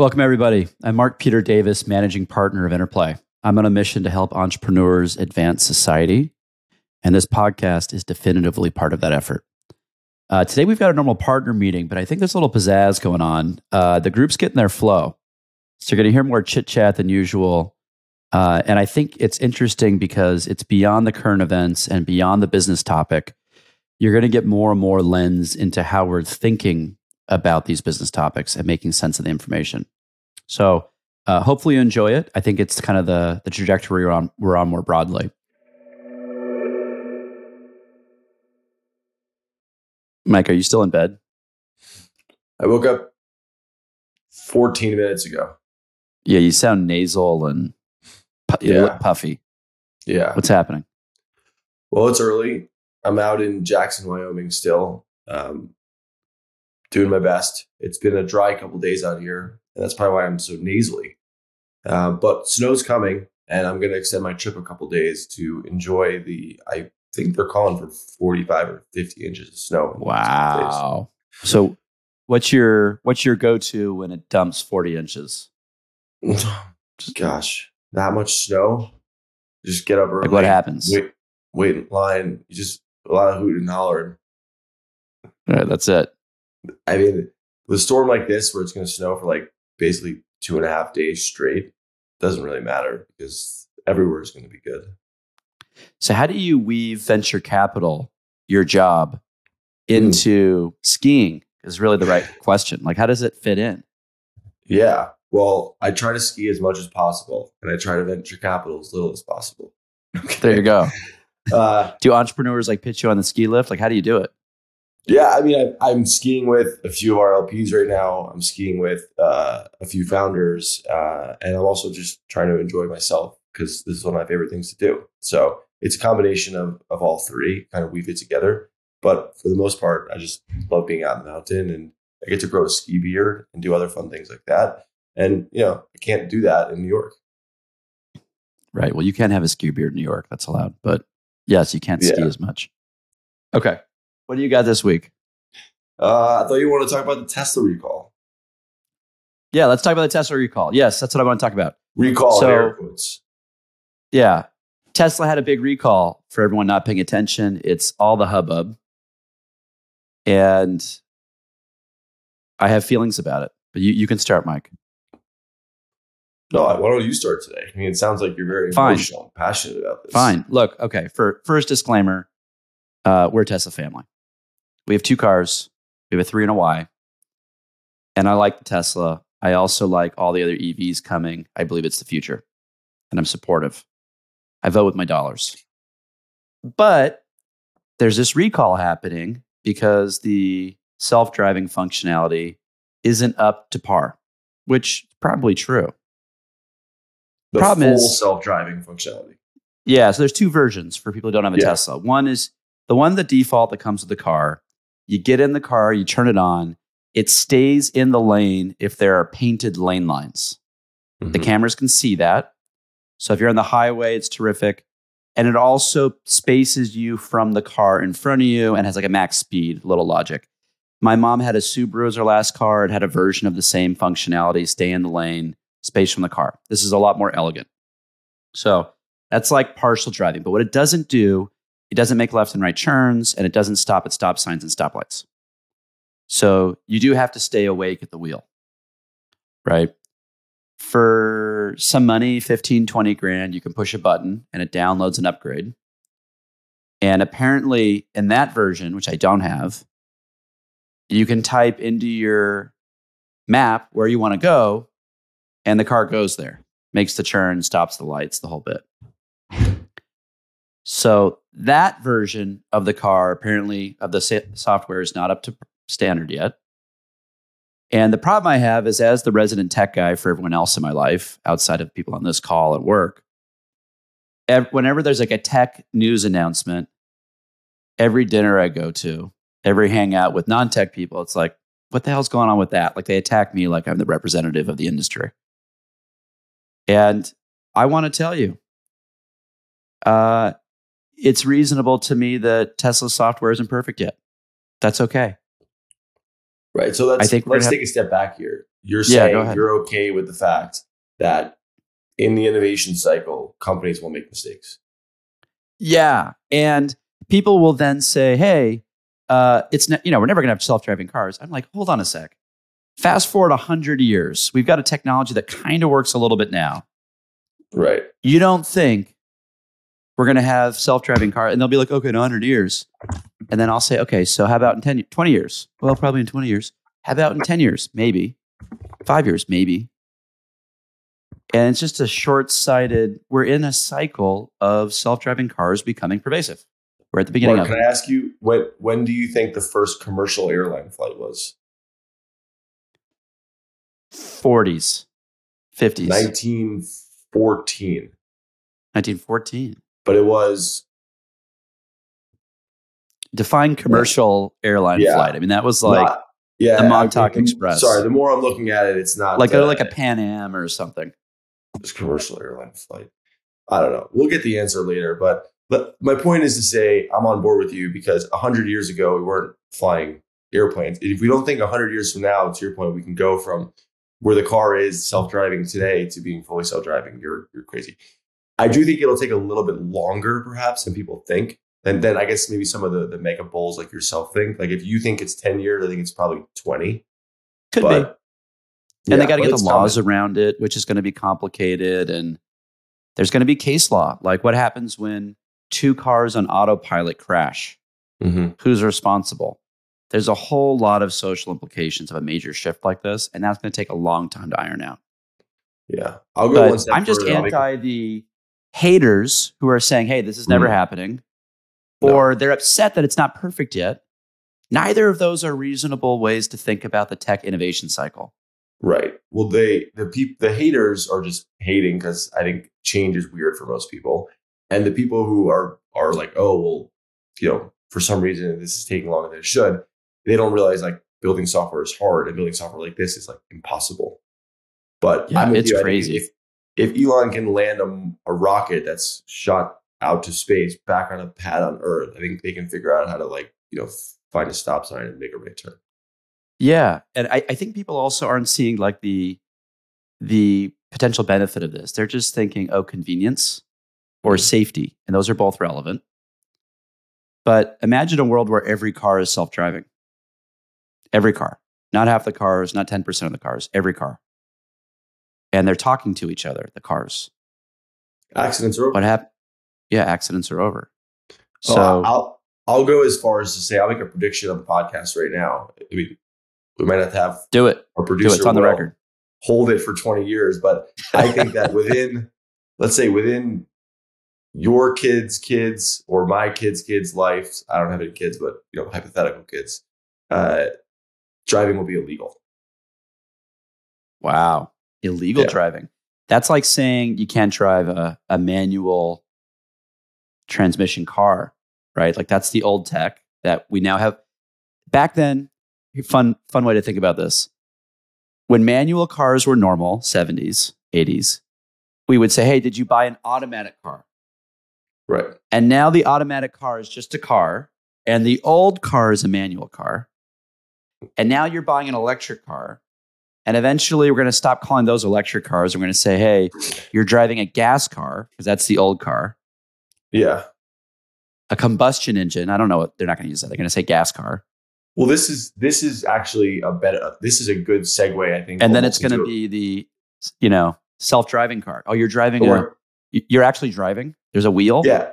Welcome, everybody. I'm Mark Peter Davis, managing partner of Interplay. I'm on a mission to help entrepreneurs advance society, and this podcast is definitively part of that effort. Uh, today, we've got a normal partner meeting, but I think there's a little pizzazz going on. Uh, the group's getting their flow. So, you're going to hear more chit chat than usual. Uh, and I think it's interesting because it's beyond the current events and beyond the business topic. You're going to get more and more lens into how we're thinking about these business topics and making sense of the information. So, uh, hopefully, you enjoy it. I think it's kind of the the trajectory we're on, we're on more broadly. Mike, are you still in bed? I woke up 14 minutes ago. Yeah, you sound nasal and pu- you look puffy. Yeah. What's happening? Well, it's early. I'm out in Jackson, Wyoming still, um, doing my best. It's been a dry couple days out here, and that's probably why I'm so nasally. Uh, but snow's coming, and I'm going to extend my trip a couple days to enjoy the. I think they're calling for 45 or 50 inches of snow. in the next couple days. Wow. So, what's your what's your go to when it dumps forty inches? Gosh, that much snow. Just get up early. Like what happens? Wait, wait in line. You just a lot of hoot and holler. All right, that's it. I mean, with a storm like this, where it's going to snow for like basically two and a half days straight, doesn't really matter because everywhere is going to be good. So, how do you weave venture capital, your job, into skiing? Is really the right question. Like, how does it fit in? Yeah. Well, I try to ski as much as possible, and I try to venture capital as little as possible. There you go. Uh, Do entrepreneurs like pitch you on the ski lift? Like, how do you do it? Yeah, I mean, I, I'm skiing with a few of our LPs right now. I'm skiing with uh, a few founders, uh, and I'm also just trying to enjoy myself because this is one of my favorite things to do. So it's a combination of of all three, kind of weave it together. But for the most part, I just love being out in the mountain, and I get to grow a ski beard and do other fun things like that. And you know, I can't do that in New York. Right. Well, you can't have a ski beard in New York. That's allowed. But yes, you can't ski Yeah. as much. Okay. What do you got this week? Uh, I thought you wanted to talk about the Tesla recall. Yeah, let's talk about the Tesla recall. Yes, that's what I want to talk about. Recall So- air quotes. Yeah. Tesla had a big recall for everyone not paying attention. It's all the hubbub. And I have feelings about it. But you, you can start, Mike. No, why don't you start today? I mean, it sounds like you're very Fine. emotional, and passionate about this. Fine. Look, okay. For first disclaimer, uh, we're a Tesla family. We have two cars. We have a three and a Y. And I like the Tesla. I also like all the other EVs coming. I believe it's the future. And I'm supportive. I vote with my dollars. But there's this recall happening because the self-driving functionality isn't up to par, which is probably true. The Problem full is- self-driving functionality. Yeah, so there's two versions for people who don't have a Yeah. Tesla. One is the one the default that comes with the car. You get in the car, you turn it on, it stays in the lane if there are painted lane lines. The Mhm. cameras can see that. So if you're on the highway, it's terrific. And it also spaces you from the car in front of you and has like a max speed, little logic. My mom had a Subaru as her last car. It had a version of the same functionality, stay in the lane, space from the car. This is a lot more elegant. So that's like partial driving. But what it doesn't do, it doesn't make left and right turns and it doesn't stop at stop signs and stoplights. So you do have to stay awake at the wheel, right? For some money, 15, 20 grand, you can push a button and it downloads an upgrade. And apparently, in that version, which I don't have, you can type into your map where you want to go, and the car goes there, makes the turn, stops the lights, the whole bit. So that version of the car, apparently, of the sa- software is not up to standard yet. And the problem I have is, as the resident tech guy for everyone else in my life, outside of people on this call at work, ev- whenever there's like a tech news announcement, every dinner I go to, every hangout with non tech people, it's like, what the hell's going on with that? Like they attack me like I'm the representative of the industry. And I want to tell you, uh, it's reasonable to me that Tesla software isn't perfect yet. That's okay. Right. So let's I think let's take a step back here. you're Yeah, saying you're okay with the fact that in the innovation cycle, companies will make mistakes. Yeah, and people will then say, "Hey, uh, it's ne- you know we're never going to have self-driving cars." I'm like, hold on a sec. Fast forward hundred years, we've got a technology that kind of works a little bit now. Right. You don't think we're going to have self-driving car, and they'll be like, "Okay, in hundred years," and then I'll say, "Okay, so how about in 10, 20 years?" Well, probably in twenty years. How about in ten years? Maybe. Five years? Maybe. And it's just a short-sighted. We're in a cycle of self-driving cars becoming pervasive. We're at the beginning Mark, of can it. I ask you when when do you think the first commercial airline flight was? 40s, 50s, 1914. 1914. But it was Define commercial airline Yeah. flight. I mean, that was like not, yeah, the Montauk I'm- Express. Sorry, the more I'm looking at it, it's not like a, uh, like a Pan Am or something. It's commercial airline flight. I don't know. We'll get the answer later, but but my point is to say I'm on board with you because hundred years ago we weren't flying airplanes. If we don't think hundred years from now, to your point, we can go from where the car is self-driving today to being fully self-driving. You're you're crazy. I do think it'll take a little bit longer, perhaps, than people think. And then I guess maybe some of the the mega bulls like yourself think. Like if you think it's ten years, I think it's probably twenty. Could be. But And they got to get the laws coming. around it, which is going to be complicated. And there's going to be case law. Like what happens when two cars on autopilot crash? Mhm. Who's responsible? There's a whole lot of social implications of a major shift like this. And that's going to take a long time to iron out. Yeah, I'll go one But step I'm just. I'll make- anti the haters who are saying, hey, this is never Mhm. happening, No. or they're upset that it's not perfect yet. Neither of those are reasonable ways to think about the tech innovation cycle. Right. Well, they the peop, the haters are just hating because I think change is weird for most people, and the people who are are like, oh well, you know, for some reason this is taking longer than it should. They don't realize like building software is hard, and building software like this is like impossible. But Yeah, it's you. Crazy. If if Elon can land a, a rocket that's shot out to space back on a pad on Earth, I think they can figure out how to like you know find a stop sign and make a right turn. Yeah. And I, I think people also aren't seeing like the the potential benefit of this. They're just thinking, oh, convenience or hmm. safety. And those are both relevant. But imagine a world where every car is self-driving. Every car. Not half the cars, not 10% of the cars, every car. And they're talking to each other, the cars. Accidents are over. What happened? Yeah, accidents are over. So So I'll I'll go as far as to say I'll make a prediction on the podcast right now. I mean, we might have to have do it. our Do producer it. It's on the record. hold it for 20 years, but I think that within let's say within your kids' kids or my kids' kids' life, I don't have any kids, but you know, hypothetical kids, uh, driving will be illegal. Wow. Illegal Yeah. driving. That's like saying you can't drive a, a manual transmission car, right? Like that's the old tech that we now have. Back then, fun fun way to think about this. When manual cars were normal, 70s, 80s, we would say, "Hey, did you buy an automatic car?" Right. And now the automatic car is just a car, and the old car is a manual car. And now you're buying an electric car. And eventually we're going to stop calling those electric cars. We're going to say, hey, you're driving a gas car, because that's the old car, Yeah. a combustion engine. I don't know what they're not going to use that. They're going to say gas car. Well, this is this is actually a better. Uh, this is a good segue, I think. And then it's going to be the, you know, self driving car. Oh, you're driving a, you're actually driving. There's a wheel. Yeah.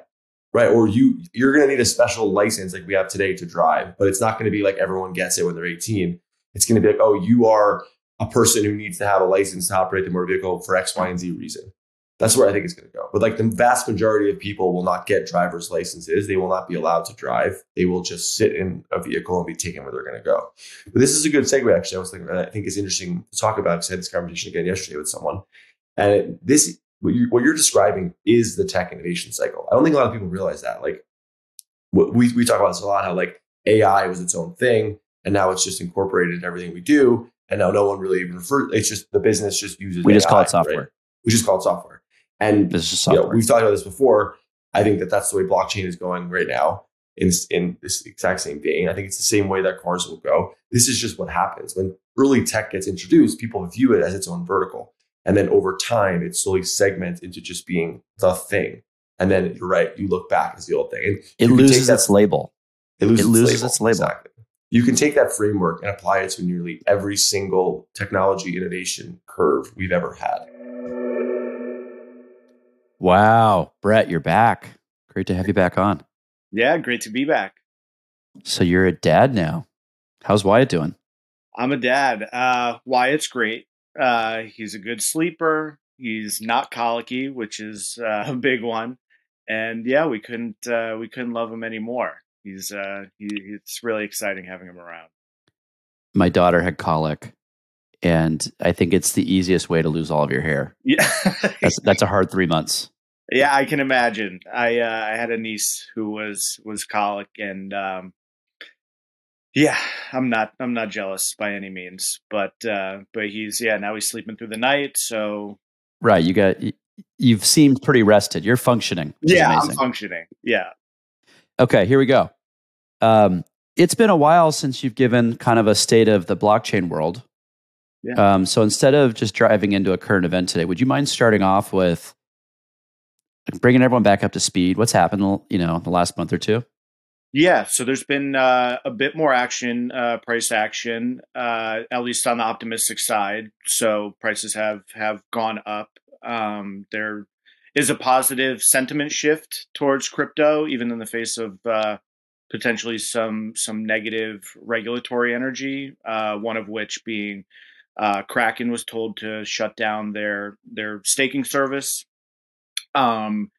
Right. Or you you're gonna need a special license like we have today to drive, but it's not gonna be like everyone gets it when they're 18. It's gonna be like, oh, you are a person who needs to have a license to operate the motor vehicle for X, Y, and Z reason. That's where I think it's gonna go. But like the vast majority of people will not get driver's licenses. They will not be allowed to drive. They will just sit in a vehicle and be taken where they're gonna go. But this is a good segue, actually. I was thinking, I think it's interesting to talk about because I had this conversation again yesterday with someone. And this what, you, what you're describing is the tech innovation cycle. I don't think a lot of people realize that. Like, we, we talk about this a lot how like AI was its own thing, and now it's just incorporated into everything we do. And now no one really even refers. It's just the business just uses. We just call it software. right? We just call it software. And This is you know, software. we've talked about this before. I think that that's the way blockchain is going right now. In, in this exact same vein, I think it's the same way that cars will go. This is just what happens when early tech gets introduced, people view it as its own vertical. And then over time, it slowly segments into just being the thing. And then you're right, you look back as the old thing. And it loses that, its label. It loses, it loses its label. Its label. Exactly. You can take that framework and apply it to nearly every single technology innovation curve we've ever had. Wow. Brett, you're back. Great to have you back on. Yeah, great to be back. So you're a dad now. How's Wyatt doing? I'm a dad. Uh, Wyatt's great. Uh, he's a good sleeper. He's not colicky, which is uh, a big one. And yeah, we couldn't uh, we couldn't love him anymore. He's uh, he, it's really exciting having him around. My daughter had colic, and I think it's the easiest way to lose all of your hair. Yeah, that's that's a hard three months. Yeah, I can imagine. I uh, I had a niece who was was colic, and um, yeah, I'm not I'm not jealous by any means, but uh, but he's yeah now he's sleeping through the night, so right. You got you've seemed pretty rested. You're functioning. Yeah, I'm functioning. Yeah. Okay, here we go. Um, it's been a while since you've given kind of a state of the blockchain world. Yeah. Um, so instead of just driving into a current event today, would you mind starting off with bringing everyone back up to speed? What's happened, you know, the last month or two? Yeah, so there's been uh, a bit more action, uh, price action, uh, at least on the optimistic side. So prices have have gone up. Um, there is a positive sentiment shift towards crypto, even in the face of uh, potentially some some negative regulatory energy. Uh, one of which being uh, Kraken was told to shut down their their staking service. Um,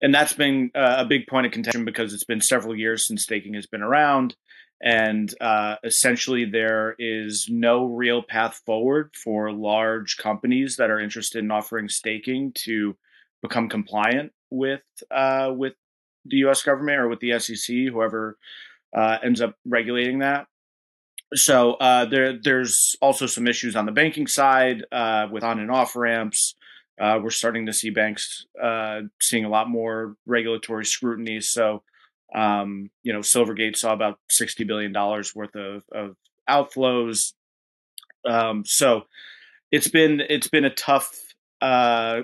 and that's been a big point of contention because it's been several years since staking has been around, and uh, essentially there is no real path forward for large companies that are interested in offering staking to become compliant with uh, with the U.S. government or with the SEC, whoever uh, ends up regulating that. So uh, there, there's also some issues on the banking side uh, with on and off ramps. Uh, we're starting to see banks uh, seeing a lot more regulatory scrutiny. So, um, you know, Silvergate saw about sixty billion dollars worth of, of outflows. Um, so, it's been it's been a tough uh,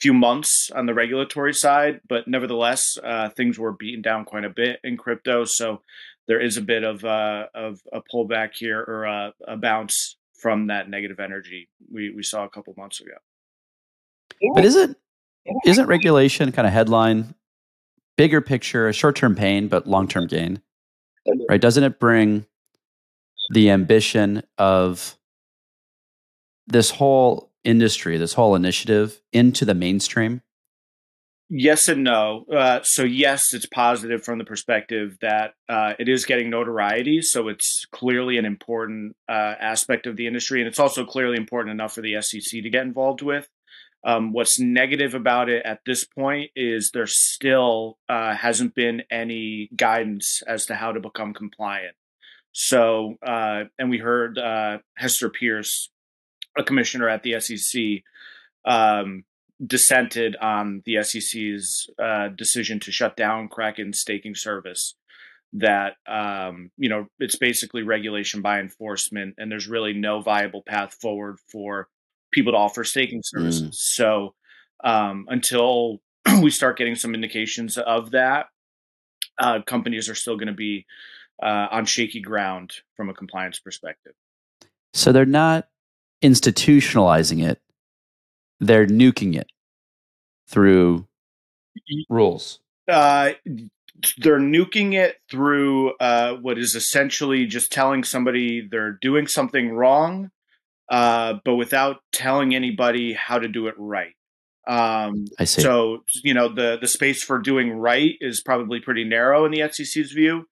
few months on the regulatory side, but nevertheless, uh, things were beaten down quite a bit in crypto. So, there is a bit of uh, of a pullback here or a, a bounce from that negative energy we, we saw a couple months ago. But isn't isn't regulation kind of headline bigger picture, a short term pain but long term gain? Right? Doesn't it bring the ambition of this whole industry, this whole initiative into the mainstream? Yes and no. Uh, so yes, it's positive from the perspective that uh, it is getting notoriety. So it's clearly an important uh, aspect of the industry, and it's also clearly important enough for the SEC to get involved with. Um, what's negative about it at this point is there still uh, hasn't been any guidance as to how to become compliant. So, uh, and we heard uh, Hester Peirce, a commissioner at the SEC, um, dissented on the SEC's uh, decision to shut down Kraken's staking service. That um, you know, it's basically regulation by enforcement, and there's really no viable path forward for people to offer staking services. Mm. So um, until we start getting some indications of that, uh, companies are still going to be uh, on shaky ground from a compliance perspective. So they're not institutionalizing it; they're nuking it through rules. Uh, they're nuking it through uh, what is essentially just telling somebody they're doing something wrong uh, but without telling anybody how to do it right. Um, I see. So you know the the space for doing right is probably pretty narrow in the SEC's view.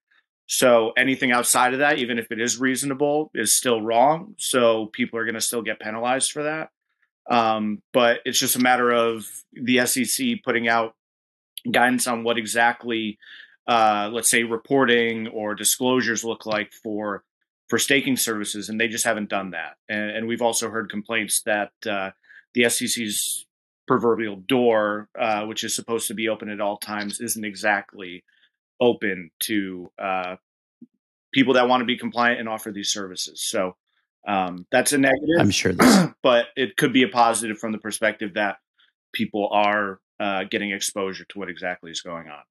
So anything outside of that, even if it is reasonable, is still wrong. So people are going to still get penalized for that. Um, but it's just a matter of the SEC putting out guidance on what exactly, uh, let's say, reporting or disclosures look like for for staking services, and they just haven't done that. And, and we've also heard complaints that uh, the SEC's proverbial door, uh, which is supposed to be open at all times, isn't exactly open to uh, people that want to be compliant and offer these services. So Um, that's a negative. I'm sure, this- but it could be a positive from the perspective that people are uh, getting exposure to what exactly is going on.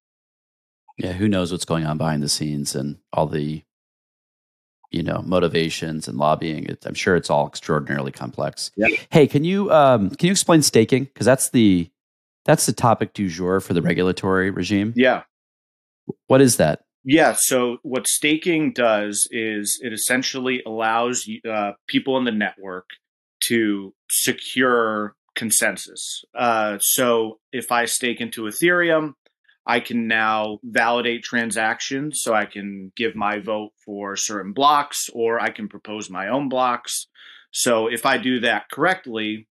yeah, who knows what's going on behind the scenes and all the, you know, motivations and lobbying. It, I'm sure it's all extraordinarily complex. Yeah. Hey, can you um, can you explain staking? Because that's the that's the topic du jour for the regulatory regime. Yeah. What is that? Yeah. So what staking does is it essentially allows uh, people in the network to secure consensus. Uh, so if I stake into Ethereum, I can now validate transactions. So I can give my vote for certain blocks, or I can propose my own blocks. So if I do that correctly,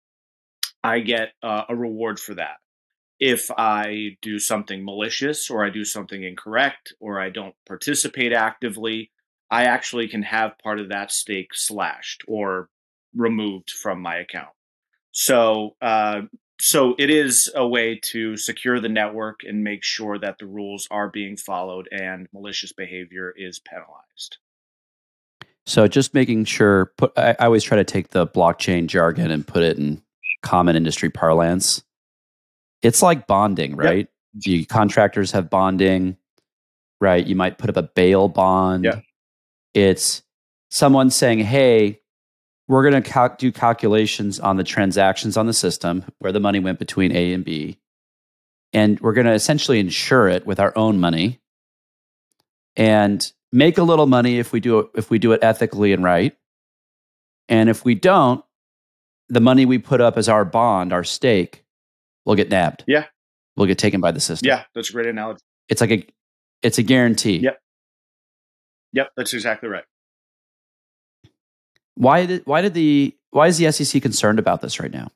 I get uh, a reward for that if I do something malicious or I do something incorrect or I don't participate actively, I actually can have part of that stake slashed or removed from my account. So, uh, so it is a way to secure the network and make sure that the rules are being followed and malicious behavior is penalized. So just making sure. Put I, I always try to take the blockchain jargon and put it in common industry parlance. It's like bonding, right? The contractors have bonding, right? You might put up a bail bond. Yeah. It's someone saying, "Hey, we're going to cal- do calculations on the transactions on the system where the money went between A and B, and we're going to essentially insure it with our own money, and make a little money if we do it if we do it ethically and right, and if we don't, the money we put up as our bond, our stake, will get nabbed. Yeah. We'll get taken by the system. Yeah, that's a great analogy. it's like a it's a guarantee. Yep. Yep, that's exactly right. Why did why did the why is the SEC concerned about this right now?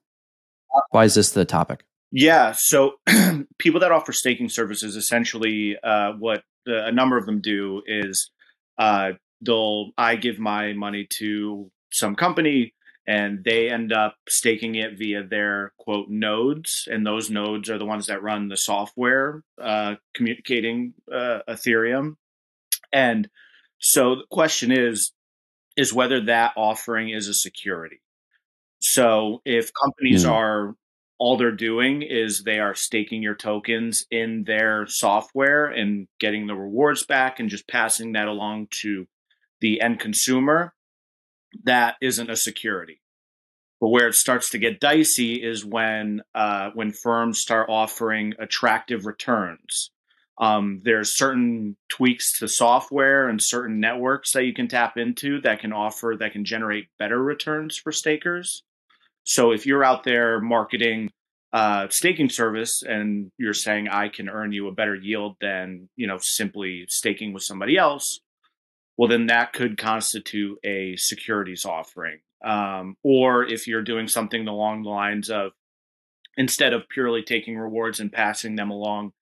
Why is this the topic? Yeah, so people that offer staking services essentially, uh, what the, a number of them do is uh, they'll I give my money to some company and they end up staking it via their quote nodes, and those nodes are the ones that run the software uh, communicating uh, Ethereum. And so the question is is whether that offering is a security. So if companies Hmm. are all they're doing is they are staking your tokens in their software and getting the rewards back and just passing that along to the end consumer, that isn't a security. But where it starts to get dicey is when uh, when firms start offering attractive returns. Um, there's certain tweaks to software and certain networks that you can tap into that can offer that can generate better returns for stakers. So if you're out there marketing uh, staking service and you're saying I can earn you a better yield than you know simply staking with somebody else, well then that could constitute a securities offering. Um, or if you're doing something along the lines of instead of purely taking rewards and passing them along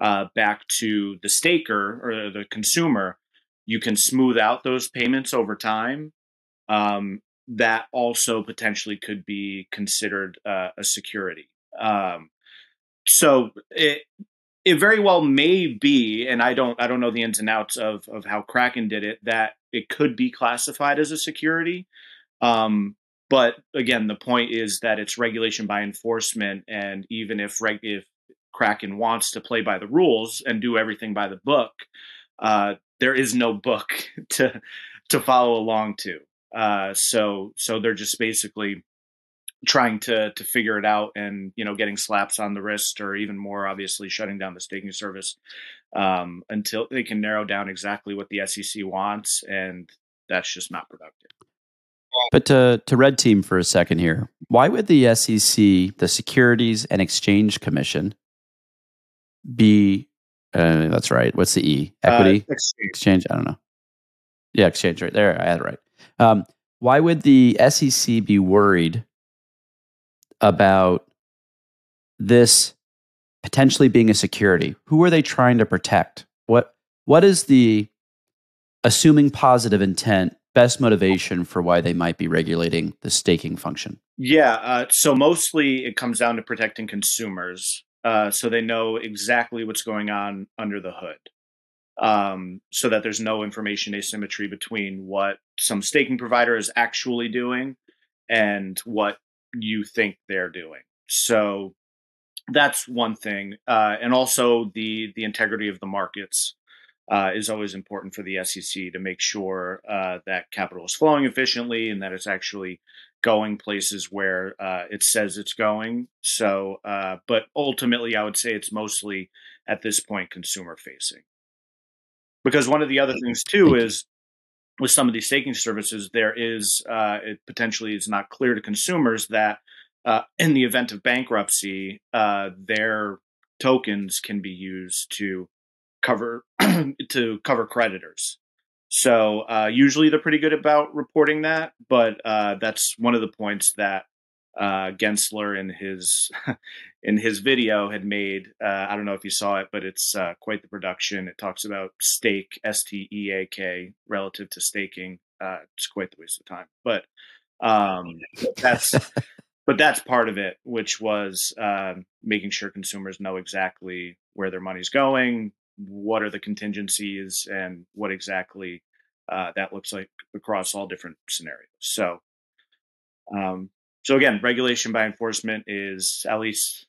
uh, back to the staker or the consumer, you can smooth out those payments over time. Um, that also potentially could be considered uh, a security. Um, so it it very well may be, and I don't I don't know the ins and outs of of how Kraken did it. That it could be classified as a security. Um, but again, the point is that it's regulation by enforcement, and even if reg- if Kraken wants to play by the rules and do everything by the book, uh, there is no book to to follow along to. Uh, so so they're just basically trying to to figure it out and you know getting slaps on the wrist or even more obviously shutting down the staking service um, until they can narrow down exactly what the SEC wants and that's just not productive. But to to red team for a second here. Why would the SEC, the Securities and Exchange Commission, be? Uh, that's right. What's the E? Equity Uh, exchange. exchange. I don't know. Yeah, exchange right there. I had it right. Um, why would the SEC be worried about this potentially being a security? Who are they trying to protect? What What is the assuming positive intent best motivation for why they might be regulating the staking function? Yeah, uh, so mostly it comes down to protecting consumers, uh, so they know exactly what's going on under the hood. um, so that there's no information asymmetry between what some staking provider is actually doing and what you think they're doing. So that's one thing, uh, and also the the integrity of the markets uh, is always important for the SEC to make sure uh, that capital is flowing efficiently and that it's actually going places where uh, it says it's going. So, uh, but ultimately, I would say it's mostly at this point consumer facing. Because one of the other things too is with some of these staking services, there is uh, it potentially is not clear to consumers that uh, in the event of bankruptcy, uh, their tokens can be used to cover to cover creditors. So uh, usually they're pretty good about reporting that, but uh, that's one of the points that uh, Gensler in his in his video had made. Uh, I don't know if you saw it, but it's uh, quite the production. It talks about stake S T E A K relative to staking. Uh, it's quite the waste of time, but um, that's but that's part of it, which was um, making sure consumers know exactly where their money's going, what are the contingencies and what exactly uh, that looks like across all different scenarios. So, um, so again, regulation by enforcement is at least,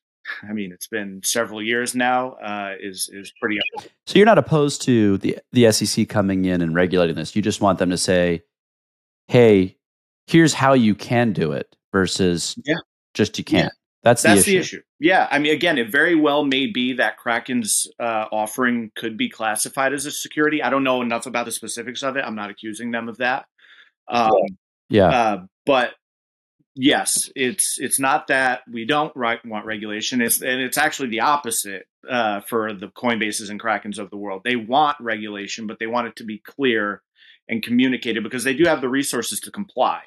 I mean, it's been several years now. Uh, is is pretty. So you're not opposed to the the SEC coming in and regulating this. You just want them to say, "Hey, here's how you can do it," versus yeah. just you can't. That's, That's the, the issue. issue. Yeah, I mean, again, it very well may be that Kraken's uh, offering could be classified as a security. I don't know enough about the specifics of it. I'm not accusing them of that. Um, yeah, uh, but yes, it's it's not that we don't right, want regulation. It's and it's actually the opposite uh, for the Coinbases and Krakens of the world. They want regulation, but they want it to be clear and communicated because they do have the resources to comply.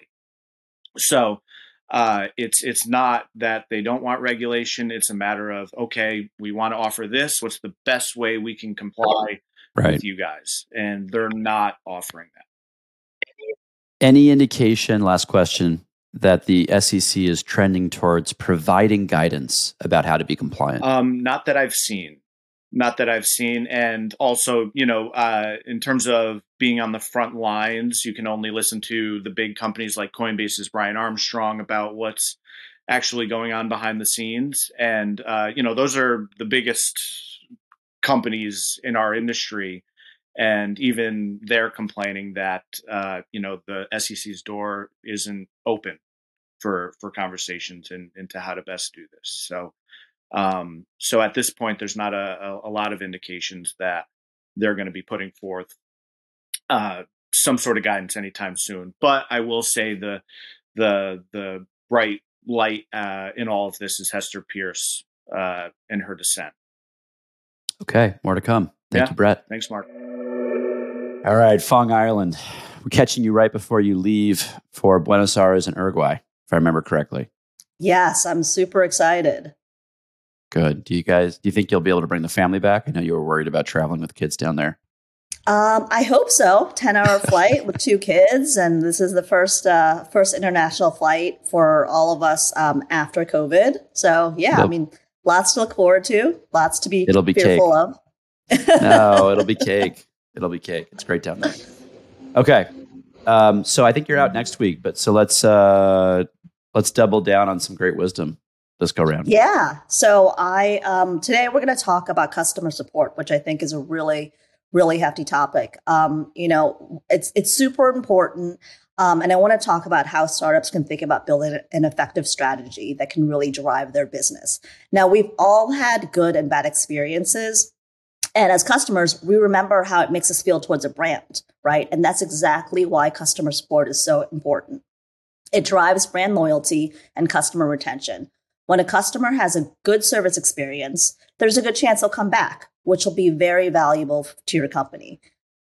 So uh, it's it's not that they don't want regulation. It's a matter of okay, we want to offer this. What's the best way we can comply right. with you guys? And they're not offering that. Any indication? Last question that the SEC is trending towards providing guidance about how to be compliant? Um, not that I've seen not that I've seen. And also, you know, uh, in terms of being on the front lines, you can only listen to the big companies like Coinbase's Brian Armstrong about what's actually going on behind the scenes. And, uh, you know, those are the biggest companies in our industry. And even they're complaining that, uh, you know, the SEC's door isn't open for, for conversations and into how to best do this. So, um, so at this point, there's not a, a, a lot of indications that they're going to be putting forth uh, some sort of guidance anytime soon. But I will say the the the bright light uh, in all of this is Hester Peirce uh, and her dissent. Okay, more to come. Thank Yeah. you, Brett. Thanks, Mark. All right, Fong Ireland. We're catching you right before you leave for Buenos Aires and Uruguay, if I remember correctly. Yes, I'm super excited. Good. Do you guys do you think you'll be able to bring the family back? I know you were worried about traveling with kids down there. Um, I hope so. Ten hour flight with two kids, and this is the first uh, first international flight for all of us um, after COVID. So yeah, I mean, lots to look forward to, lots to be It'll be fearful of. No, it'll be cake. It'll be cake. It's great down there. Okay. Um, so I think you're out next week, but so let's uh let's double down on some great wisdom this go round. Yeah. So I um, today we're going to talk about customer support, which I think is a really really hefty topic. Um, you know, it's it's super important. Um, and I want to talk about how startups can think about building an effective strategy that can really drive their business. Now, we've all had good and bad experiences. And as customers, we remember how it makes us feel towards a brand, right? And that's exactly why customer support is so important. It drives brand loyalty and customer retention. When a customer has a good service experience, there's a good chance they'll come back, which will be very valuable to your company.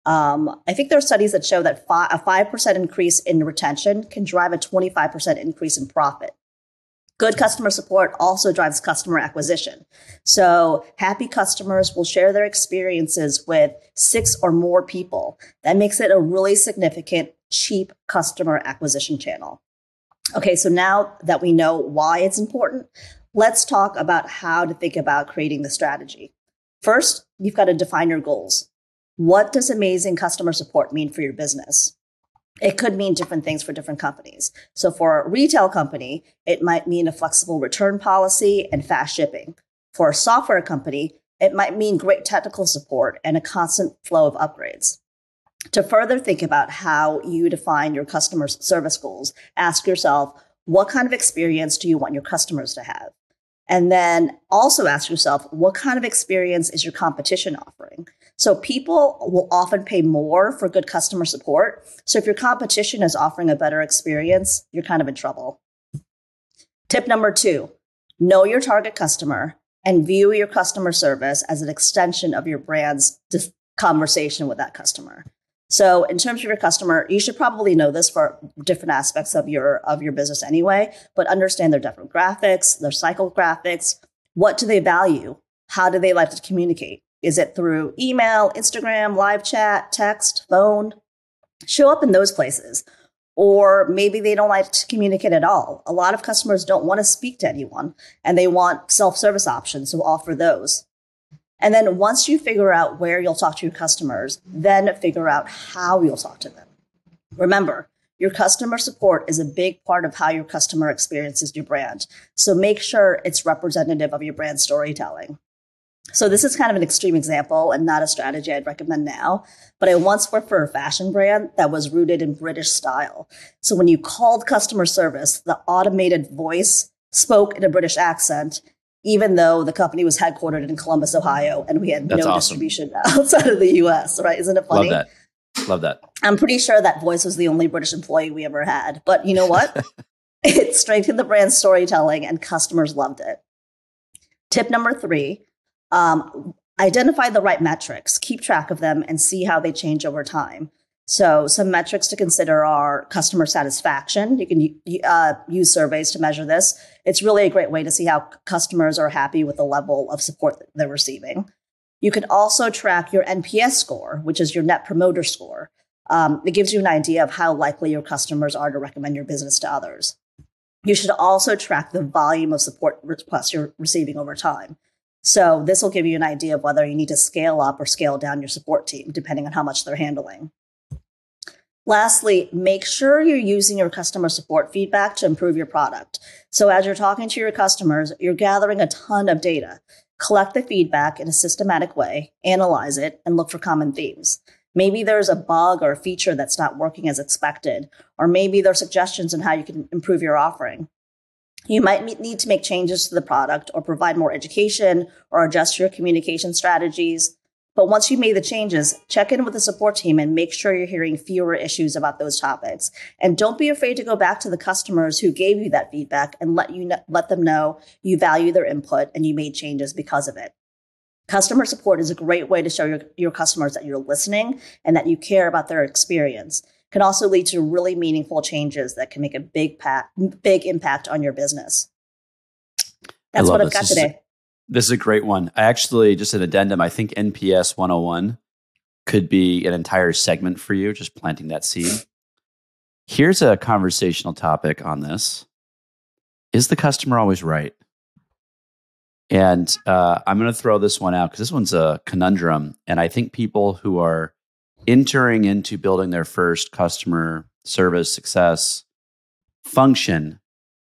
Um, I think there are studies that show that fi- a 5% increase in retention can drive a 25% increase in profit. Good customer support also drives customer acquisition. So happy customers will share their experiences with six or more people. That makes it a really significant, cheap customer acquisition channel. Okay, so now that we know why it's important, let's talk about how to think about creating the strategy. First, you've got to define your goals. what does amazing customer support mean for your business? It could mean different things for different companies. So, for a retail company, it might mean a flexible return policy and fast shipping. For a software company, it might mean great technical support and a constant flow of upgrades. To further think about how you define your customer service goals, ask yourself what kind of experience do you want your customers to have? And then also ask yourself what kind of experience is your competition offering? So people will often pay more for good customer support. So if your competition is offering a better experience, you're kind of in trouble. Tip number two know your target customer and view your customer service as an extension of your brand's conversation with that customer. So in terms of your customer, you should probably know this for different aspects of your of your business anyway, but understand their demographics, their psychographics, what do they value? How do they like to communicate? Is it through email, Instagram, live chat, text, phone? Show up in those places. Or maybe they don't like to communicate at all. A lot of customers don't want to speak to anyone and they want self service options, so offer those. And then once you figure out where you'll talk to your customers, then figure out how you'll talk to them. Remember, your customer support is a big part of how your customer experiences your brand. So make sure it's representative of your brand storytelling. So this is kind of an extreme example and not a strategy I'd recommend now. But I once worked for a fashion brand that was rooted in British style. So when you called customer service, the automated voice spoke in a British accent, even though the company was headquartered in Columbus, Ohio, and we had That's no awesome. distribution outside of the US, right? Isn't it funny? Love that. Love that. I'm pretty sure that voice was the only British employee we ever had. But you know what? it strengthened the brand storytelling and customers loved it. Tip number three um, identify the right metrics, keep track of them, and see how they change over time. So, some metrics to consider are customer satisfaction. You can uh, use surveys to measure this. It's really a great way to see how customers are happy with the level of support they're receiving. You can also track your NPS score, which is your net promoter score. Um, it gives you an idea of how likely your customers are to recommend your business to others. You should also track the volume of support requests you're receiving over time. So, this will give you an idea of whether you need to scale up or scale down your support team, depending on how much they're handling. Lastly, make sure you're using your customer support feedback to improve your product. So, as you're talking to your customers, you're gathering a ton of data. Collect the feedback in a systematic way, analyze it, and look for common themes. Maybe there's a bug or a feature that's not working as expected, or maybe there are suggestions on how you can improve your offering. You might need to make changes to the product or provide more education or adjust your communication strategies. But once you've made the changes, check in with the support team and make sure you're hearing fewer issues about those topics. And don't be afraid to go back to the customers who gave you that feedback and let you let them know you value their input and you made changes because of it. Customer support is a great way to show your, your customers that you're listening and that you care about their experience. Can also lead to really meaningful changes that can make a big pack, big impact on your business. That's what I've this. got this today. Is, this is a great one. I actually just an addendum. I think NPS 101 could be an entire segment for you, just planting that seed. Here's a conversational topic on this. Is the customer always right? And uh, I'm going to throw this one out because this one's a conundrum. And I think people who are entering into building their first customer service success function,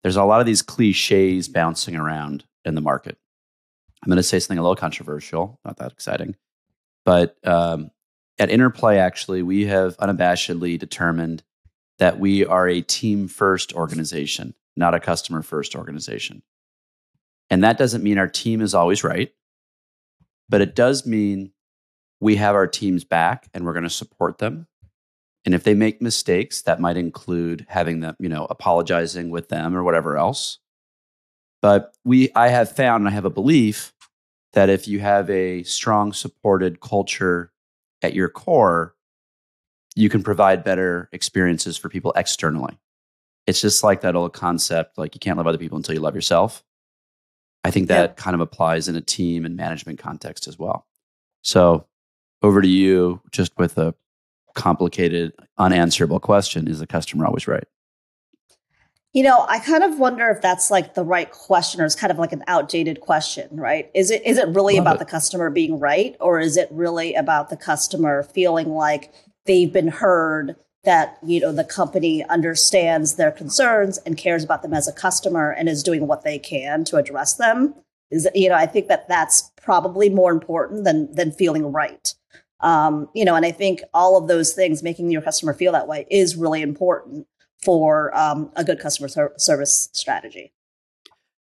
there's a lot of these cliches bouncing around in the market. I'm going to say something a little controversial, not that exciting. But um, at Interplay, actually, we have unabashedly determined that we are a team first organization, not a customer first organization. And that doesn't mean our team is always right, but it does mean we have our teams back and we're going to support them. And if they make mistakes, that might include having them, you know, apologizing with them or whatever else. But we, I have found, and I have a belief that if you have a strong, supported culture at your core, you can provide better experiences for people externally. It's just like that old concept like you can't love other people until you love yourself. I think that kind of applies in a team and management context as well. So, over to you, just with a complicated, unanswerable question Is the customer always right? You know, I kind of wonder if that's like the right question or it's kind of like an outdated question, right? Is it is it really Love about it. the customer being right or is it really about the customer feeling like they've been heard that, you know, the company understands their concerns and cares about them as a customer and is doing what they can to address them? Is you know, I think that that's probably more important than than feeling right. Um, you know, and I think all of those things, making your customer feel that way, is really important for um, a good customer ser- service strategy.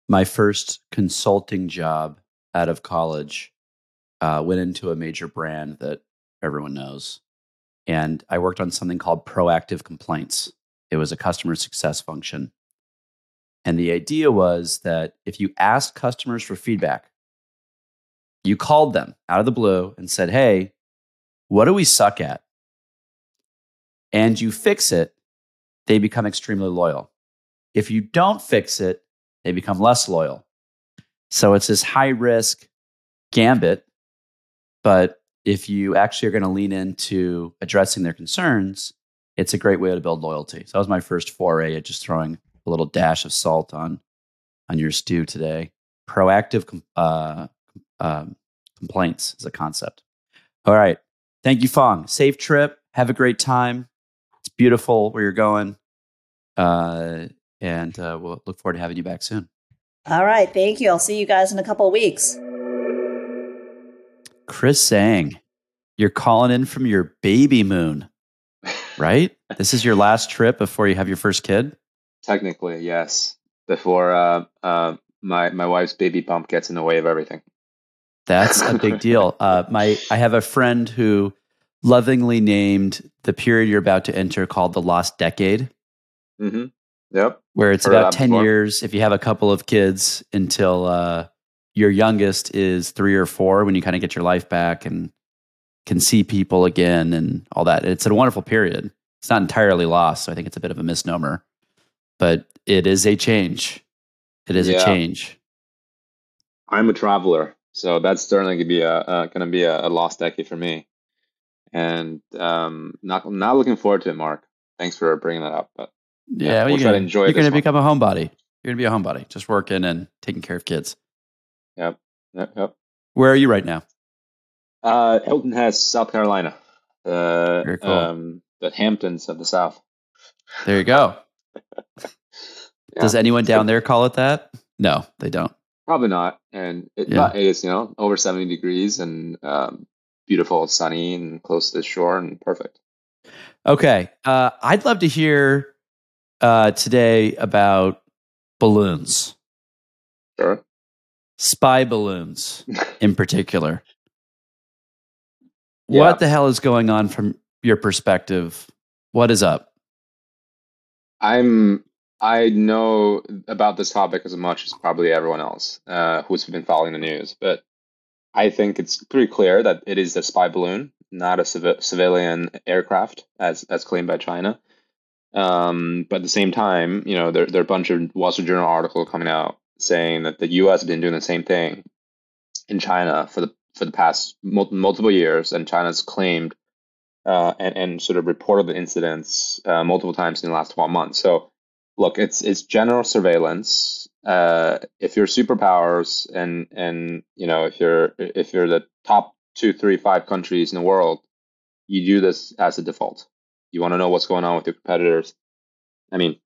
My first consulting job out of college uh, went into a major brand that everyone knows. And I worked on something called proactive complaints. It was a customer success function. And the idea was that if you asked customers for feedback, you called them out of the blue and said, Hey, what do we suck at? And you fix it, they become extremely loyal. If you don't fix it, they become less loyal. So it's this high risk gambit. But if you actually are going to lean into addressing their concerns, it's a great way to build loyalty. So that was my first foray at just throwing a little dash of salt on on your stew today. Proactive uh, um, complaints is a concept. All right. Thank you, Fong. Safe trip. Have a great time. It's beautiful where you're going. Uh, and uh, we'll look forward to having you back soon. All right. Thank you. I'll see you guys in a couple of weeks. Chris Sang, you're calling in from your baby moon, right? this is your last trip before you have your first kid? Technically, yes. Before uh, uh, my, my wife's baby bump gets in the way of everything. That's a big deal. Uh, my I have a friend who lovingly named the period you're about to enter called the lost decade. Mm-hmm. Yep. Where it's Heard about ten before. years if you have a couple of kids until uh, your youngest is three or four when you kind of get your life back and can see people again and all that. It's a wonderful period. It's not entirely lost, so I think it's a bit of a misnomer, but it is a change. It is yeah. a change. I'm a traveler, so that's certainly gonna be a uh, gonna be a, a, lost decade for me, and um, not not looking forward to it, Mark. Thanks for bringing that up. But yeah, yeah we'll try gonna, to enjoy. You're going to become a homebody. You're going to be a homebody, just working and taking care of kids. Yep. Yep. Yep. Where are you right now? Uh, Hilton Head, South Carolina. Uh, Very cool. Um, the Hamptons of the South. There you go. yeah. Does anyone down there call it that? No, they don't. Probably not. And it, yeah. it's you know over seventy degrees and um, beautiful, sunny, and close to the shore, and perfect. Okay, uh, I'd love to hear uh, today about balloons. Sure. Spy balloons, in particular. Yeah. What the hell is going on from your perspective? What is up? I'm I know about this topic as much as probably everyone else uh, who's been following the news, but I think it's pretty clear that it is a spy balloon, not a civ- civilian aircraft, as as claimed by China. Um, but at the same time, you know, there, there are a bunch of Wall Street Journal article coming out saying that the U.S. has been doing the same thing in China for the for the past mul- multiple years, and China's claimed uh, and and sort of reported the incidents uh, multiple times in the last twelve months. So look, it's it's general surveillance. Uh, if you're superpowers and and you know if you're if you're the top two, three, five countries in the world, you do this as a default. You want to know what's going on with your competitors. I mean,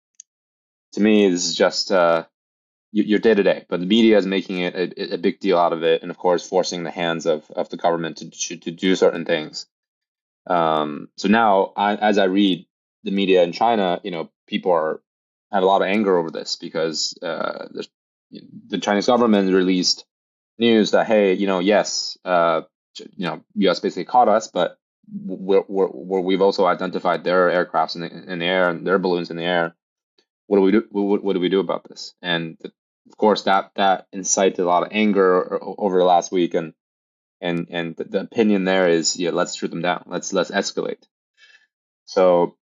to me, this is just uh, your day to day. But the media is making it a, a, big deal out of it, and of course, forcing the hands of of the government to to, do certain things. Um, so now, I, as I read the media in China, you know, people are have a lot of anger over this because uh, the, the Chinese government released news that hey, you know, yes, uh, you know, U.S. basically caught us, but we're, we have also identified their aircrafts in the, in the air and their balloons in the air. What do we do? What, what do we do about this? And the, of course, that that incited a lot of anger over the last week, and and and the, the opinion there is, yeah, let's shoot them down. Let's let's escalate. So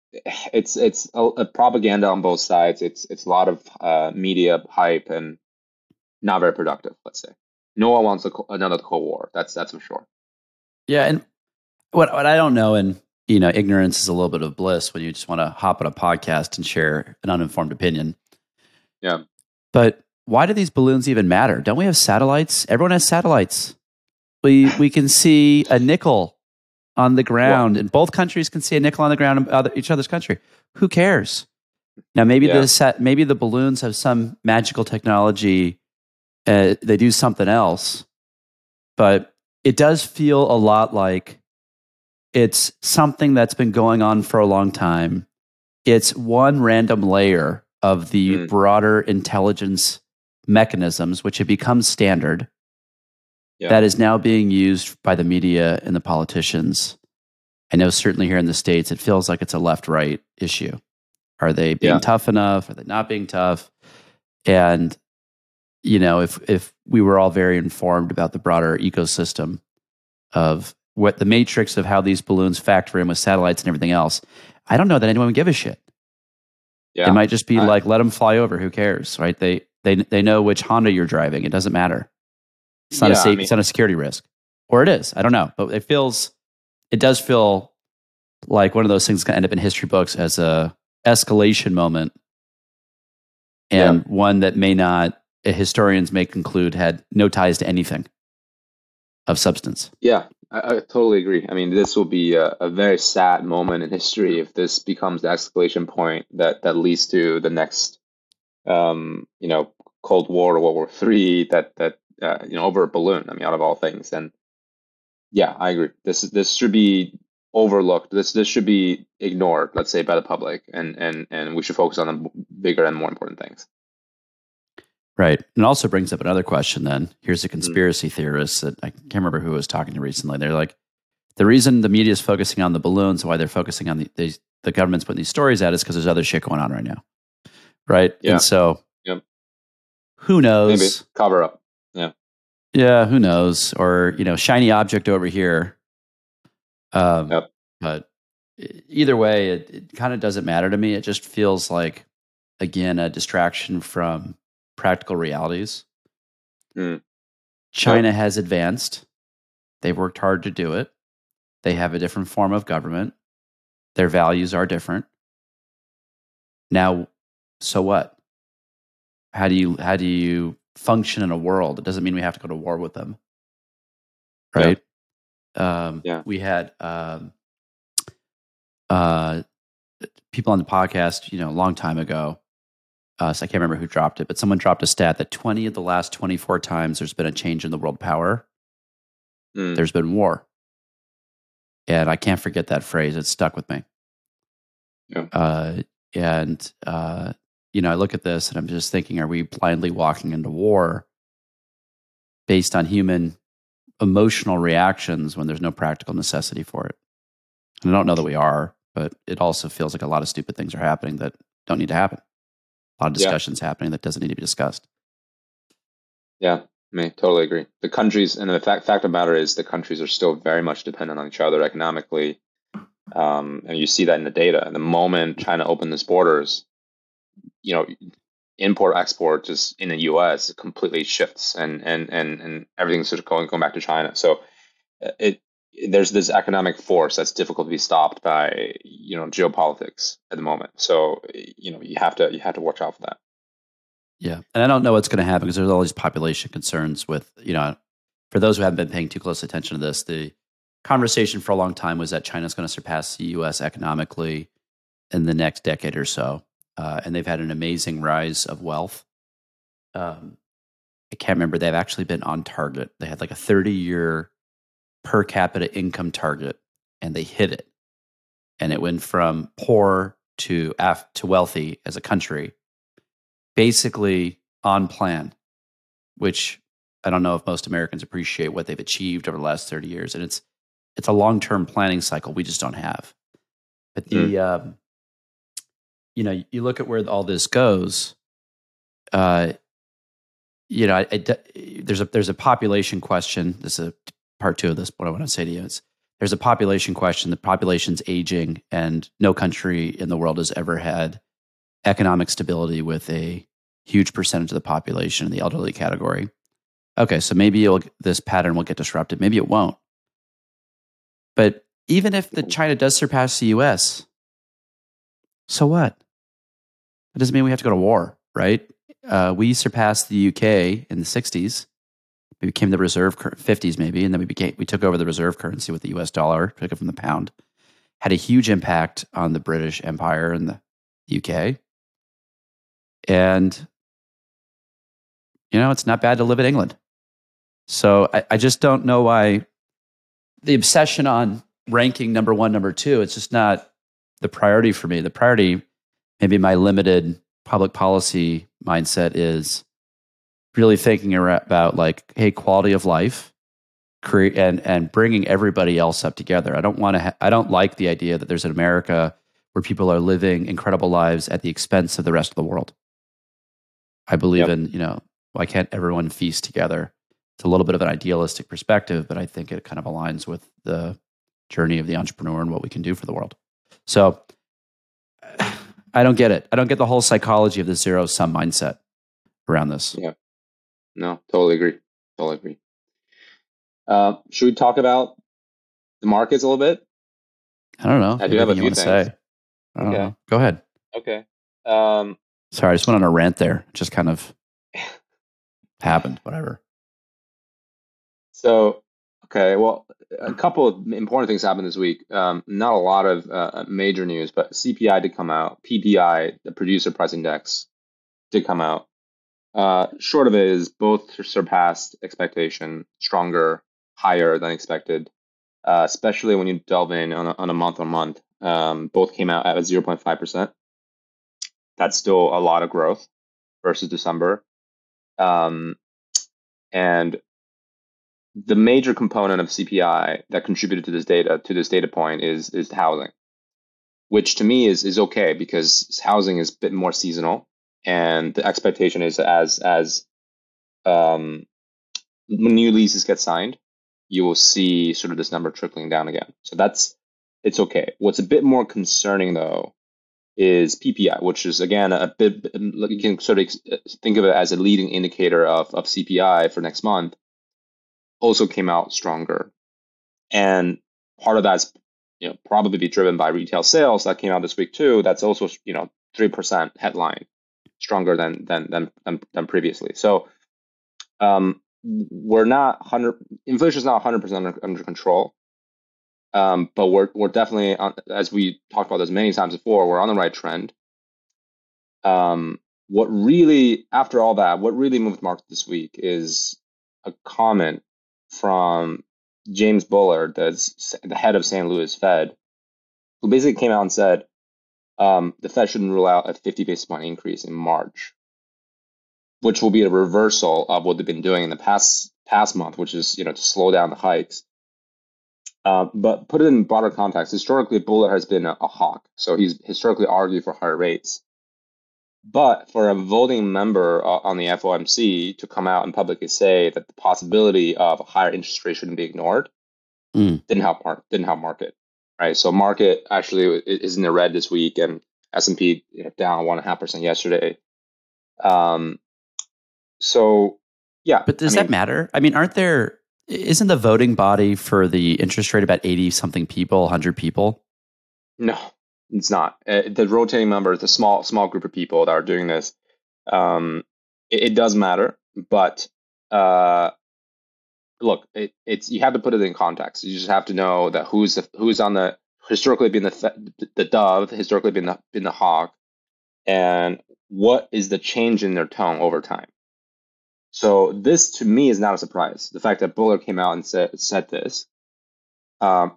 it's it's a, a, propaganda on both sides. It's it's a lot of uh, media hype and not very productive. Let's say no one wants a, another Cold War. That's that's for sure. Yeah, and what what I don't know, and you know, ignorance is a little bit of bliss when you just want to hop on a podcast and share an uninformed opinion. Yeah. But why do these balloons even matter? Don't we have satellites? Everyone has satellites. We we can see a nickel on the ground, and both countries can see a nickel on the ground in other, each other's country. Who cares? Now maybe Yeah. the set, maybe the balloons have some magical technology. Uh, they do something else, but it does feel a lot like it's something that's been going on for a long time. It's one random layer of the Mm. broader intelligence mechanisms, which have become standard, Yeah. that is now being used by the media and the politicians. I know certainly here in the States, it feels like it's a left right issue. Are they being Yeah. tough enough? Are they not being tough? And, you know, if, if we were all very informed about the broader ecosystem of what the matrix of how these balloons factor in with satellites and everything else, I don't know that anyone would give a shit. Yeah. It might just be I- like, let them fly over. Who cares, right? They they they know which Honda you're driving. It doesn't matter. It's not a Yeah, I mean- it's not a security risk, or it is. I don't know, but it feels. It does feel like one of those things that's going to end up in history books as a escalation moment, and one that may not. uh, Historians may conclude had no ties to anything of substance. Yeah, I, I totally agree. I mean, this will be a, a very sad moment in history if this becomes the escalation point that that leads to the next, um, you know, Cold War or World War Three. That that uh, you know, over a balloon. I mean, out of all things, and yeah, I agree. This this should be overlooked. This this should be ignored. Let's say by the public, and and and we should focus on the bigger and more important things. Right. And it also brings up another question then. Here's a conspiracy theorist that I can't remember who I was talking to recently. They're like, the reason the media is focusing on the balloons, why they're focusing on the, the, the government's putting these stories out is because there's other shit going on right now. Right. Yeah. And so Yep. who knows? Maybe cover up. Yeah, Yeah. who knows? Or, you know, shiny object over here. Um, Yep. But either way, it, it kind of doesn't matter to me. It just feels like, again, a distraction from practical realities. Hmm. China has advanced. They've worked hard to do it. They have a different form of government. Their values are different. Now, so what? How do you how do you function in a world? It doesn't mean we have to go to war with them, Yeah. right? Um, Yeah. We had um, uh, people on the podcast, you know, a long time ago. Uh, so I can't remember who dropped it, but someone dropped a stat that 20 of the last 24 times there's been a change in the world power, Mm. there's been war. And I can't forget that phrase. It stuck with me. Yeah. Uh, and, uh, you know, I look at this and I'm just thinking, are we blindly walking into war based on human emotional reactions when there's no practical necessity for it? And I don't know that we are, but it also feels like a lot of stupid things are happening that don't need to happen. A lot of Yeah. discussions happening that doesn't need to be discussed. Yeah, mean, totally agree. The countries, and the fact fact of the matter is, the countries are still very much dependent on each other economically, um, and you see that in the data. The moment China opened its borders, you know, import export just in the U.S. completely shifts, and and and and everything's sort of going going back to China. So uh, it there's this economic force that's difficult to be stopped by you know geopolitics at the moment. So you know you have to you have to watch out for that. Yeah. And I don't know what's going to happen because there's all these population concerns with, you know, for those who haven't been paying too close attention to this, the conversation for a long time was that China's going to surpass the US economically in the next decade or so. Uh, and they've had an amazing rise of wealth. Um, I can't remember. They've actually been on target. They had like a 30 year per capita income target and they hit it. And it went from poor to, af- to wealthy as a country basically on plan, which I don't know if most Americans appreciate what they've achieved over the last 30 years. And it's it's a long term planning cycle we just don't have. But the um, you know, you look at where all this goes, uh, you know, I, I- there's a there's a population question. This is a part two of this. What I want to say to you is there's a population question. The population's aging, and no country in the world has ever had economic stability with a huge percentage of the population in the elderly category. Okay, so maybe this pattern will get disrupted. Maybe it won't. But even if the China does surpass the U.S., so what? It doesn't mean we have to go to war, right? uh, we surpassed the UK in the 60s. We became the reserve cur- 50s maybe, and then we became we took over the reserve currency with the US dollar, took it from the pound. Had a huge impact on the British Empire and the UK. And you know, it's not bad to live in England. So I, I just don't know why the obsession on ranking number one, number two, it's just not the priority for me. The priority, maybe my limited public policy mindset is really thinking about like, hey, quality of life, create and and bringing everybody else up together. I don't want to. Ha- I don't like the idea that there's an America where people are living incredible lives at the expense of the rest of the world. I believe yep. in you know why can't everyone feast together? It's a little bit of an idealistic perspective, but I think it kind of aligns with the journey of the entrepreneur and what we can do for the world. So I don't get it. I don't get the whole psychology of the zero sum mindset around this. Yeah. No, totally agree. Totally agree. Uh, should we talk about the markets a little bit? I don't know. I do have a few things. Say. okay. Know. Go ahead. Okay. Um, Sorry, I just went on a rant there. Just kind of happened. Whatever. So, okay. Well, a couple of important things happened this week. Um, not a lot of uh, major news, but CPI did come out. PPI, the producer price index, did come out. Uh, short of it is both surpassed expectation, stronger, higher than expected, uh, especially when you delve in on a, on a month on month. Um, both came out at 0.5%. That's still a lot of growth versus December. Um, and the major component of CPI that contributed to this data to this data point is is housing, which to me is is okay because housing is a bit more seasonal and the expectation is as as um, new leases get signed, you will see sort of this number trickling down again. So that's it's okay. What's a bit more concerning though is PPI, which is again a bit you can sort of think of it as a leading indicator of of CPI for next month. Also came out stronger, and part of that's you know probably be driven by retail sales that came out this week too. That's also you know three percent headline stronger than than than than, than previously. So um, we're not hundred inflation is not hundred percent under, control, um, but we're we're definitely on, as we talked about this many times before. We're on the right trend. Um, what really after all that, what really moved market this week is a comment from James Bullard, that's the head of St. Louis Fed, who basically came out and said um, the Fed shouldn't rule out a 50 basis point increase in March, which will be a reversal of what they've been doing in the past past month, which is you know to slow down the hikes. Uh, but put it in broader context, historically, Bullard has been a, a hawk, so he's historically argued for higher rates. But for a voting member on the FOMC to come out and publicly say that the possibility of a higher interest rate shouldn't be ignored mm. didn't help market. Didn't help market right? So market actually is in the red this week, and S and P you know, down one and a half percent yesterday. Um, so yeah, but does I that matter? I mean, aren't there? Isn't the voting body for the interest rate about eighty something people, hundred people? No, it's not. Uh, the rotating members, the small small group of people that are doing this. Um, it, it does matter, but uh, look, it, it's you have to put it in context. You just have to know that who's the, who's on the historically been the the dove, historically been the been the hawk, and what is the change in their tone over time. So this to me is not a surprise. The fact that Bullard came out and said said this, um,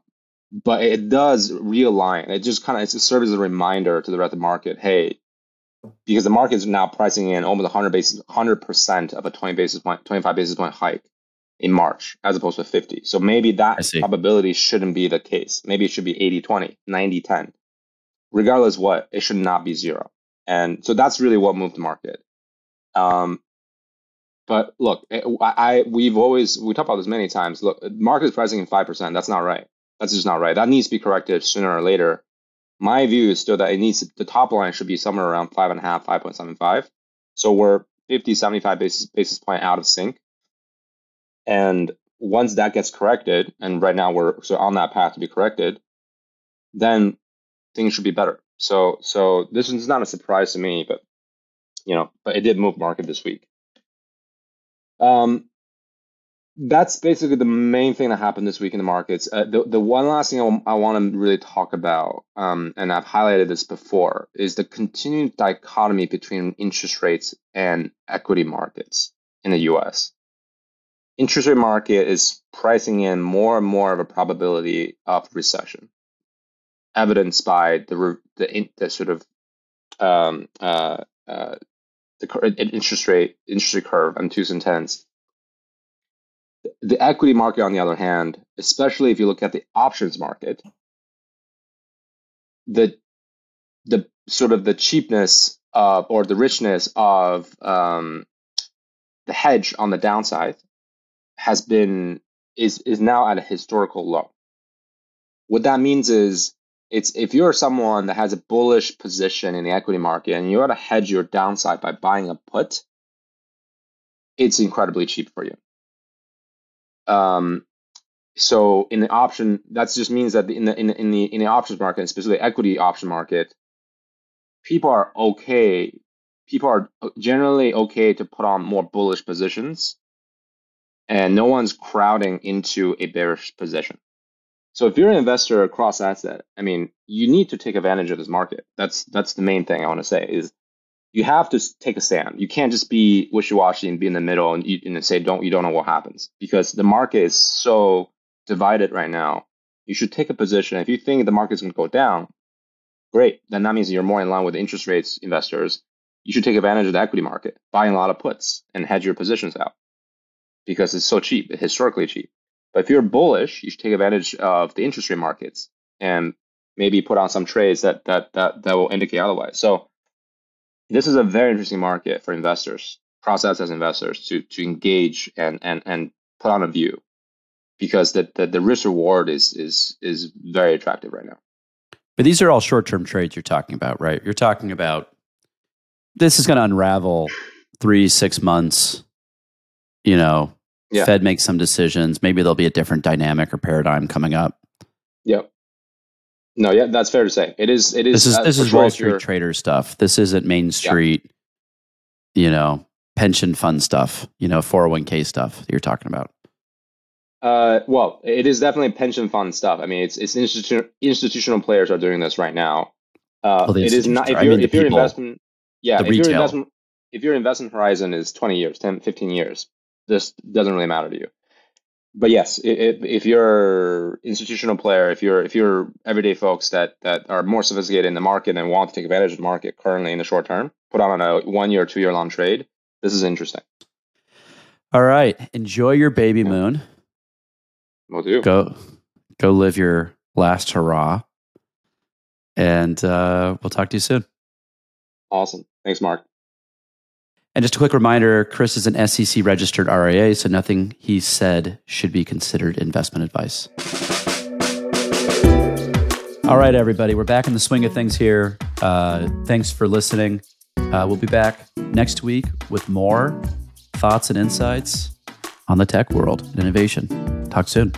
but it does realign. It just kind of it serves as a reminder to the rest of the market. Hey, because the market is now pricing in almost 100 basis 100 percent of a 20 basis point 25 basis point hike in March as opposed to 50. So maybe that probability shouldn't be the case. Maybe it should be 80 20, 90 10. Regardless what, it should not be zero. And so that's really what moved the market. Um, but look, I, I we've always we talked about this many times. Look, market is pricing in five percent. That's not right. That's just not right. That needs to be corrected sooner or later. My view is still that it needs the top line should be somewhere around five and a half, 5.75. So we're 50, 75 basis basis point out of sync. And once that gets corrected, and right now we're so on that path to be corrected, then things should be better. So so this is not a surprise to me, but you know, but it did move market this week. Um, that's basically the main thing that happened this week in the markets. Uh, the the one last thing I, I want to really talk about, um, and I've highlighted this before, is the continued dichotomy between interest rates and equity markets in the U.S. Interest rate market is pricing in more and more of a probability of recession, evidenced by the the, the sort of um, uh, uh, the interest rate interest rate curve and twos and tens the equity market, on the other hand, especially if you look at the options market, the the sort of the cheapness of or the richness of um, the hedge on the downside has been is is now at a historical low. What that means is it's if you're someone that has a bullish position in the equity market and you want to hedge your downside by buying a put, it's incredibly cheap for you. Um, so in the option, that just means that in the in the in the in the options market, and specifically equity option market, people are okay. People are generally okay to put on more bullish positions, and no one's crowding into a bearish position. So if you're an investor across asset, I mean, you need to take advantage of this market. That's that's the main thing I want to say is you have to take a stand. You can't just be wishy-washy and be in the middle and, and say don't you don't know what happens because the market is so divided right now. You should take a position. If you think the market's going to go down, great. Then that means you're more in line with interest rates investors. You should take advantage of the equity market, buying a lot of puts and hedge your positions out because it's so cheap, historically cheap. But if you're bullish, you should take advantage of the interest rate markets and maybe put on some trades that that that that will indicate otherwise. So this is a very interesting market for investors, process as investors to to engage and and and put on a view because the the, the risk reward is is is very attractive right now. But these are all short term trades you're talking about, right? You're talking about this is going to unravel three six months. You know, yeah. Fed makes some decisions. Maybe there'll be a different dynamic or paradigm coming up. Yep. No, yeah, that's fair to say. It is. It is. This is this is Wall Street trader stuff. This isn't Main Street. Yeah. You know, pension fund stuff. You know, four hundred one k stuff that you're talking about. Uh, well, it is definitely pension fund stuff. I mean, it's it's institu- institutional players are doing this right now. Uh, well, it is not if you're I mean, if your investment, yeah, if your investment if your investment horizon is 20 years, 10, 15 years, this doesn't really matter to you but yes, if, if you're institutional player, if you're if you're everyday folks that that are more sophisticated in the market and want to take advantage of the market currently in the short term, put on a one year, two year long trade. This is interesting. All right, enjoy your baby moon. We'll do. Go go live your last hurrah, and uh, we'll talk to you soon. Awesome. Thanks, Mark. And just a quick reminder Chris is an SEC registered RIA, so nothing he said should be considered investment advice. All right, everybody, we're back in the swing of things here. Uh, thanks for listening. Uh, we'll be back next week with more thoughts and insights on the tech world and innovation. Talk soon.